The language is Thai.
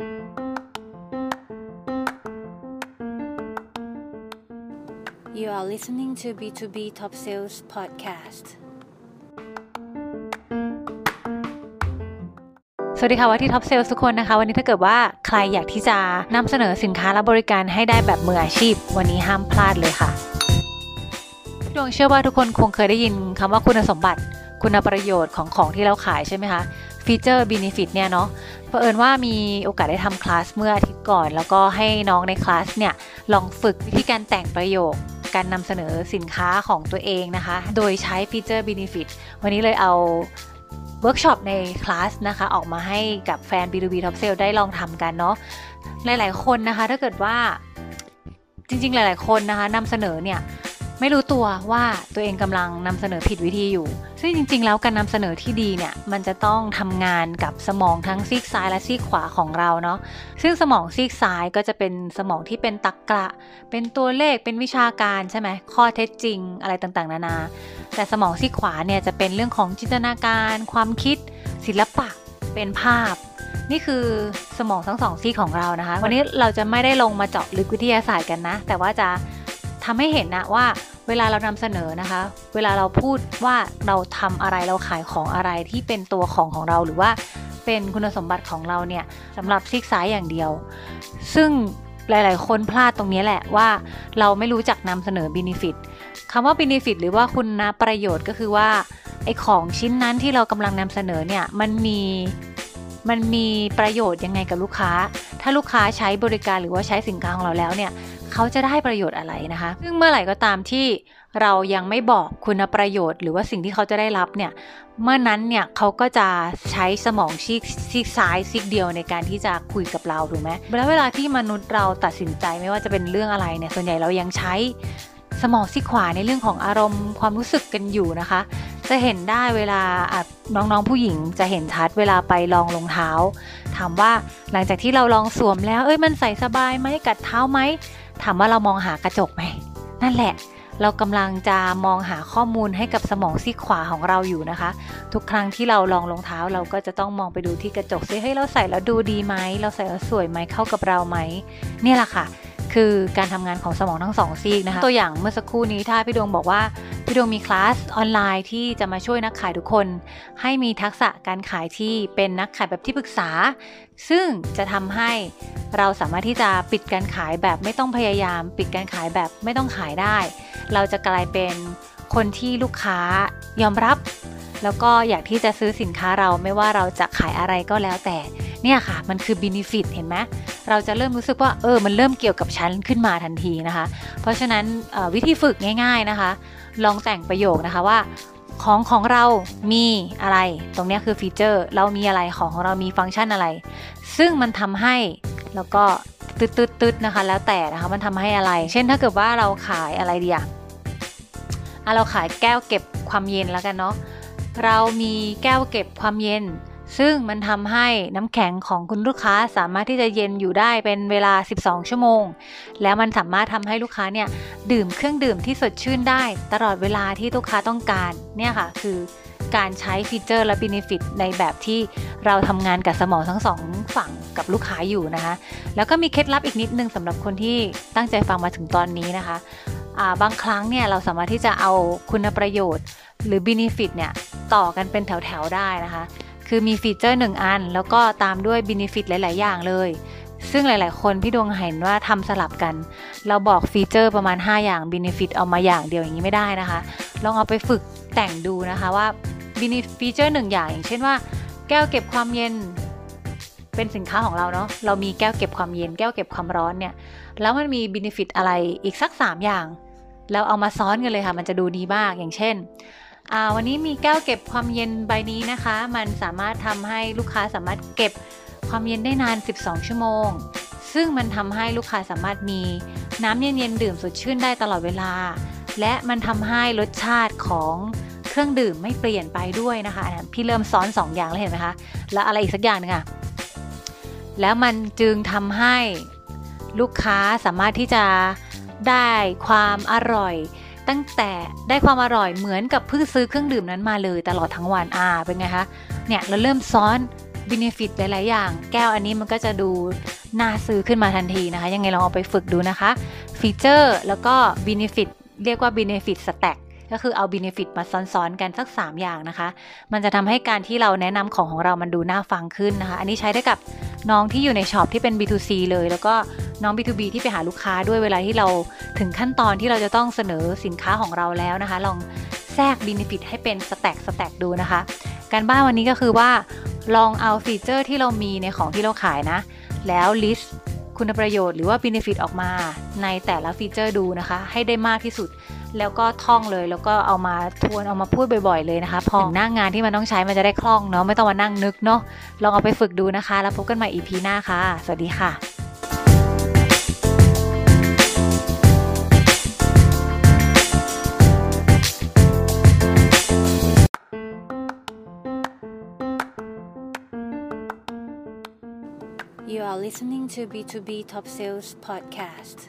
You are listening to B2B Top Sales Podcast สวัสดีค่ะว่าที่ Top Sales ทุกคนนะคะ วันนี้ถ้าเกิดว่าใครอยากที่จะนำเสนอสินค้าและบริการให้ได้แบบมืออาชีพ วันนี้ห้ามพลาดเลยค่ะ ดวงเชื่อว่าทุกคนคงเคยได้ยินคำว่าคุณสมบัติ คุณประโยชน์ของของที่เราขายใช่ไหมคะ feature benefit เนี่ยเนาะเผอิญว่ามีโอกาสได้ทำคลาสเมื่ออาทิตย์ก่อน แล้วก็ให้น้องในคลาสเนี่ยลองฝึกวิธีการแต่งประโยคการนำเสนอสินค้าของตัวเองนะคะ โดยใช้ฟีเจอร์ benefit วันนี้เลยเอาเวิร์กช็อปในคลาสนะคะ ออกมาให้กับแฟน B2B Top Sale ได้ลองทำกันเนาะหลาย ๆ คนนะคะ ถ้าเกิดว่าจริง ๆ หลาย ๆ คนนะคะนำเสนอเนี่ย ไม่รู้ตัวว่าตัวเองกำลังนำเสนอผิดวิธีอยู่ ซึ่งจริง ๆ แล้วการนำเสนอที่ดีเนี่ยมันจะต้องทำงานกับสมองทั้งซีกซ้ายและซีกขวาของเราเนาะซึ่งสมองซีกซ้ายก็จะเป็นสมองที่เป็นตรรกะ เป็นตัวเลขเป็นวิชาการใช่ไหมข้อเท็จจริงอะไรต่างๆ นานา แต่สมองซีกขวาเนี่ยจะเป็นเรื่องของจินตนาการ ความคิด ศิลปะ เป็นภาพนี่คือสมองทั้งสองซีกของเรานะคะ วันนี้เราจะไม่ได้ลงมาเจาะลึกวิทยาศาสตร์กันนะ แต่ว่าจะ ทำให้เห็นนะว่าเวลาเรานำเสนอนะคะ เวลาเราพูดว่าเราทำอะไรเราขายของอะไรที่เป็นตัวของของเราหรือว่าเป็นคุณสมบัติของเราเนี่ยสำหรับซีกซ้ายอย่างเดียว ซึ่งหลาย ๆ คนพลาดตรงนี้แหละว่าเราไม่รู้จักนำเสนอ benefit คำว่า benefit หรือว่าคุณนะประโยชน์ก็คือว่าไอของชิ้นนั้นที่เรากำลังนำเสนอเนี่ยมันมีมันมีประโยชน์ยังไงกับลูกค้า ถ้าลูกค้าใช้บริการหรือว่าใช้สินค้าของเราแล้วเนี่ย เขาจะได้ประโยชน์อะไรนะคะ ซึ่งเมื่อไหร่ก็ตามที่เรายังไม่บอกคุณประโยชน์ หรือว่าสิ่งที่เขาจะได้รับเนี่ย เมื่อนั้นเนี่ยเขาก็จะใช้สมองซีกซีกซ้ายซีกเดียวในการที่จะคุยกับเราถูกไหมแล้วเวลาที่มนุษย์เราตัดสินใจไม่ว่าจะเป็นเรื่องอะไรเนี่ย ส่วนใหญ่เรายังใช้สมองซีกขวาในเรื่องของอารมณ์ความรู้สึกกันอยู่นะคะ จะเห็นได้เวลาน้องๆผู้หญิงจะเห็นชัดเวลาไปลองรองเท้า ถามว่าหลังจากที่เราลองสวมแล้วเอ้ยมันใส่สบายไหมกัดเท้าไหมถามว่าเรามองหากระจกไหมนั่นแหละ เรากำลังจะมองหาข้อมูลให้กับสมองซีขวาของเราอยู่นะคะ ทุกครั้งที่เราลองรองเท้าเราก็จะต้องมองไปดูที่กระจกซิเฮ้ยเราใส่แล้วดูดีไหมเราใส่แล้วสวยไหมเข้ากับเราไหมนี่แหละค่ะ คือการทำงานของสมองทั้งสองซีกนะคะตัวอย่างเมื่อสักครู่นี้ถ้าพี่ดวงบอกว่าพี่ดวงมีคลาสออนไลน์ที่จะมาช่วยนักขายทุกคน ให้มีทักษะการขายที่เป็นนักขายแบบที่ปรึกษา ซึ่งจะทำให้เราสามารถที่จะปิดการขายแบบไม่ต้องพยายาม ปิดการขายแบบไม่ต้องขายได้ เราจะกลายเป็นคนที่ลูกค้ายอมรับ แล้วก็อยากที่จะซื้อสินค้าเราไม่ว่าเราจะขายอะไรก็แล้วแต่ เนี่ยค่ะ มันคือ benefit เห็นไหมเราจะเริ่มรู้สึกว่าเออมันเริ่มเกี่ยวกับฉันขึ้นมาทันทีนะคะ เพราะฉะนั้นวิธีฝึกง่ายๆนะคะ ลองแต่งประโยคนะคะว่าของของเรามีอะไร ตรงนี้คือฟีเจอร์ เรามีอะไร ของของเรามีฟังก์ชันอะไร ซึ่งมันทำให้ แล้วก็ตืดตืดตืดนะคะ แล้วแต่นะคะ มันทำให้อะไร เช่น ถ้าเกิดว่าเราขายอะไรดีอะเราขายแก้วเก็บความเย็นแล้วกันเนาะ เรามีแก้วเก็บความเย็น ซึ่งมันทำให้น้ำแข็งของคุณลูกค้าสามารถที่จะเย็นอยู่ได้เป็นเวลา 12 ชั่วโมง แล้วมันสามารถทำให้ลูกค้าเนี่ยดื่มเครื่องดื่มที่สดชื่นได้ ตลอดเวลาที่ลูกค้าต้องการเนี่ยค่ะคือการใช้ feature และ benefit ในแบบที่เราทำงานกับสมองทั้งสองฝั่งกับลูกค้าอยู่นะคะ แล้วก็มีเคล็ดลับอีกนิดนึงสำหรับคนที่ตั้งใจฟังมาถึงตอนนี้นะคะบางครั้งเนี่ยเราสามารถที่จะเอาคุณประโยชน์ หรือ benefit เนี่ยต่อกันเป็นแถวๆได้นะคะ คือมี feature หนึ่งอัน แล้วก็ตามด้วย benefit หลาย ๆ อย่างเลย ซึ่งหลาย ๆ คนพี่ดวงเห็นว่าทำสลับกัน เราบอก feature ประมาณ 5 อย่าง benefit เอามาอย่างเดียวอย่างนี้ไม่ได้นะคะ ลองเอาไปฝึกแต่งดูนะคะว่า bene feature หนึ่งอย่าง อย่างเช่นว่า แก้วเก็บความเย็นเป็นสินค้าของเราเนาะเรามีแก้วเก็บความเย็น แก้วเก็บความร้อนเนี่ยแล้วมันมี benefit อะไรอีกสัก 3 อย่างแล้วเอามาซ้อนกันเลยค่ะ มันจะดูดีมากอย่างเช่น วันนี้มีแก้วเก็บความเย็นใบนี้นะคะ มันสามารถทำให้ลูกค้าสามารถเก็บความเย็นได้นาน 12 ชั่วโมง ซึ่งมันทำให้ลูกค้าสามารถมีน้ำเย็นๆดื่มสดชื่นได้ตลอดเวลา และมันทำให้รสชาติของเครื่องดื่มไม่เปลี่ยนไปด้วยนะคะ พี่เริ่มซ้อน 2 อย่างแล้วเห็นไหมคะ แล้วอะไรอีกสักอย่างนึงอะแล้วมันจึงทำให้ลูกค้าสามารถที่จะได้ความอร่อย ตั้งแต่ได้ความอร่อยเหมือนกับเพิ่งซื้อเครื่องดื่มนั้นมาเลยตลอดทั้งวันอ่าเป็นไงคะเนี่ยเราเริ่มซ้อน benefit หลาย ๆ อย่าง แก้วอันนี้มันก็จะดูน่าซื้อขึ้นมาทันทีนะคะ ยังไงลองเอาไปฝึกดูนะคะฟีเจอร์แล้วก็ benefit เรียกว่า benefit stack ก็คือเอา benefit มาซ้อนๆกันสัก 3 อย่างนะคะ มันจะทำให้การที่เราแนะนำของของเรามันดูน่าฟังขึ้นนะคะ อันนี้ใช้ได้กับ น้องที่อยู่ในช็อปที่เป็น B2C เลย แล้วก็น้อง B2B ที่ไปหาลูกค้าด้วยเวลาที่เราถึงขั้นตอนที่เราจะต้องเสนอสินค้าของเราแล้วนะคะ ลองแทรก benefit ให้เป็น stack stack ดูนะคะ การบ้านวันนี้ก็คือว่าลองเอา feature ที่เรามีในของที่เราขายนะ แล้ว list คุณประโยชน์หรือว่า benefit ออกมาในแต่ละ feature ดูนะคะ ให้ได้มากที่สุด แล้วก็ท่องเลยแล้วก็เอามาทวนเอามาพูดบ่อยๆเลยนะคะ พอหน้างานที่มันต้องใช้มันจะได้คล่องเนาะไม่ต้องมานั่งนึกเนาะลองเอาไปฝึกดูนะคะ แล้วพบกันใหม่ EP หน้าค่ะ สวัสดีค่ะ You are listening to B2B Top Sales Podcast.